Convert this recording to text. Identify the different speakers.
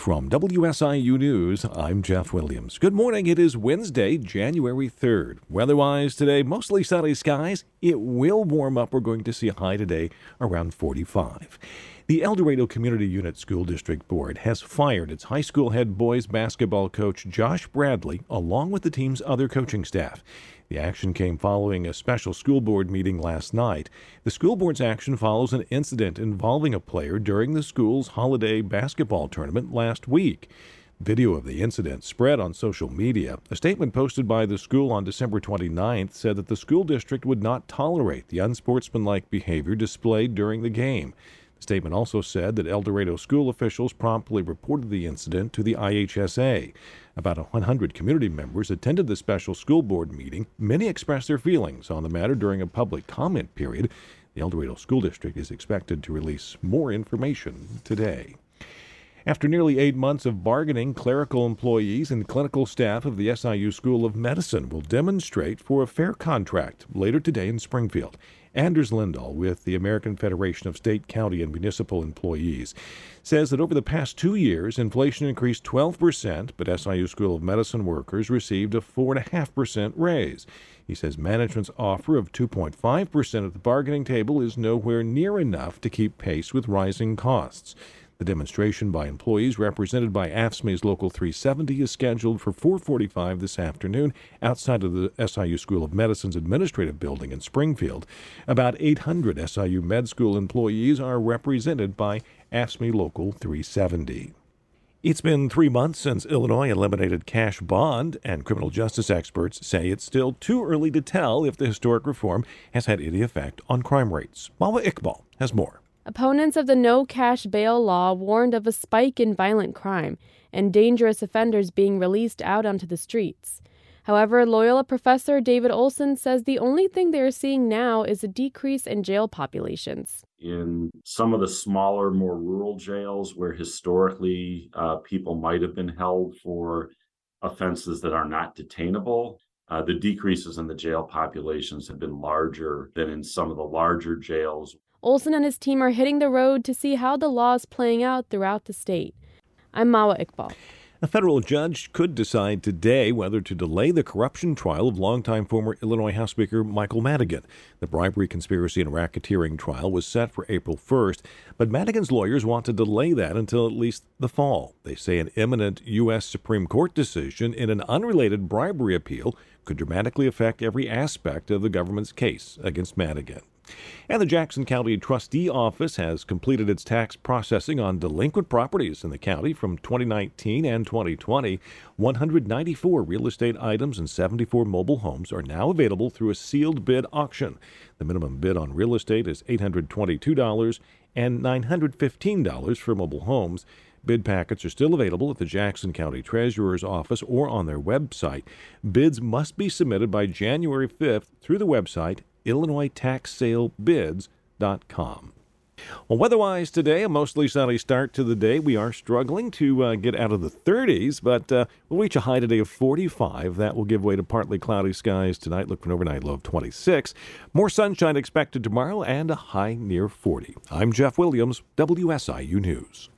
Speaker 1: From WSIU News, I'm Jeff Williams. Good morning. It is Wednesday, January 3rd. Weather-wise today, mostly sunny skies. It will warm up. We're going to see a high today around 45. The Eldorado Community Unit School District Board has fired its high school head boys basketball coach Josh Bradley along with the team's other coaching staff. The action came following a special school board meeting last night. The school board's action follows an incident involving a player during the school's holiday basketball tournament last week. Video of the incident spread on social media. A statement posted by the school on December 29th said that the school district would not tolerate the unsportsmanlike behavior displayed during the game. The statement also said that Eldorado school officials promptly reported the incident to the IHSA. About 100 community members attended the special school board meeting. Many expressed their feelings on the matter during a public comment period. The Eldorado School District is expected to release more information today. After nearly eight months of bargaining, clerical employees and clinical staff of the SIU School of Medicine will demonstrate for a fair contract later today in Springfield. Anders Lindall with the American Federation of State, County, and Municipal Employees says that over the past two years, inflation increased 12%, but SIU School of Medicine workers received a 4.5% raise. He says management's offer of 2.5% at the bargaining table is nowhere near enough to keep pace with rising costs. The demonstration by employees represented by AFSCME's Local 370 is scheduled for 4:45 this afternoon outside of the SIU School of Medicine's administrative building in Springfield. About 800 SIU Med School employees are represented by AFSCME Local 370. It's been three months since Illinois eliminated cash bond, and criminal justice experts say it's still too early to tell if the historic reform has had any effect on crime rates. Mawa Iqbal has more.
Speaker 2: Opponents of the no cash bail law warned of a spike in violent crime and dangerous offenders being released out onto the streets. However, Loyola professor David Olson says the only thing they are seeing now is a decrease in jail populations.
Speaker 3: In some of the smaller, more rural jails where historically uh, people might have been held for offenses that are not detainable, uh, the decreases in the jail populations have been larger than in some of the larger jails
Speaker 2: Olson and his team are hitting the road to see how the law is playing out throughout the state. I'm Mawa Iqbal.
Speaker 1: A federal judge could decide today whether to delay the corruption trial of longtime former Illinois House Speaker Michael Madigan. The bribery, conspiracy, and racketeering trial was set for April 1st, but Madigan's lawyers want to delay that until at least the fall. They say an imminent U.S. Supreme Court decision in an unrelated bribery appeal could dramatically affect every aspect of the government's case against Madigan. And the Jackson County Trustee Office has completed its tax processing on delinquent properties in the county from 2019 and 2020. 194 real estate items and 74 mobile homes are now available through a sealed bid auction. The minimum bid on real estate is $822 and $915 for mobile homes. Bid packets are still available at the Jackson County Treasurer's Office or on their website. Bids must be submitted by January 5th through the website IllinoisTaxSaleBids.com. Well, weather-wise today, a mostly sunny start to the day. We are struggling to uh, get out of the 30s, but uh, we'll reach a high today of 45. That will give way to partly cloudy skies tonight. Look for an overnight low of 26. More sunshine expected tomorrow and a high near 40. I'm Jeff Williams, WSIU News.